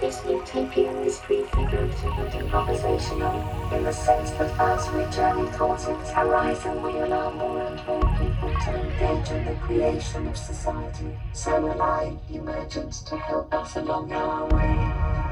This utopia is prefigurative and improvisational, in the sense that as we journey towards its horizon, we allow more and more people to engage in the creation of society. So rely emergence to help us along our way.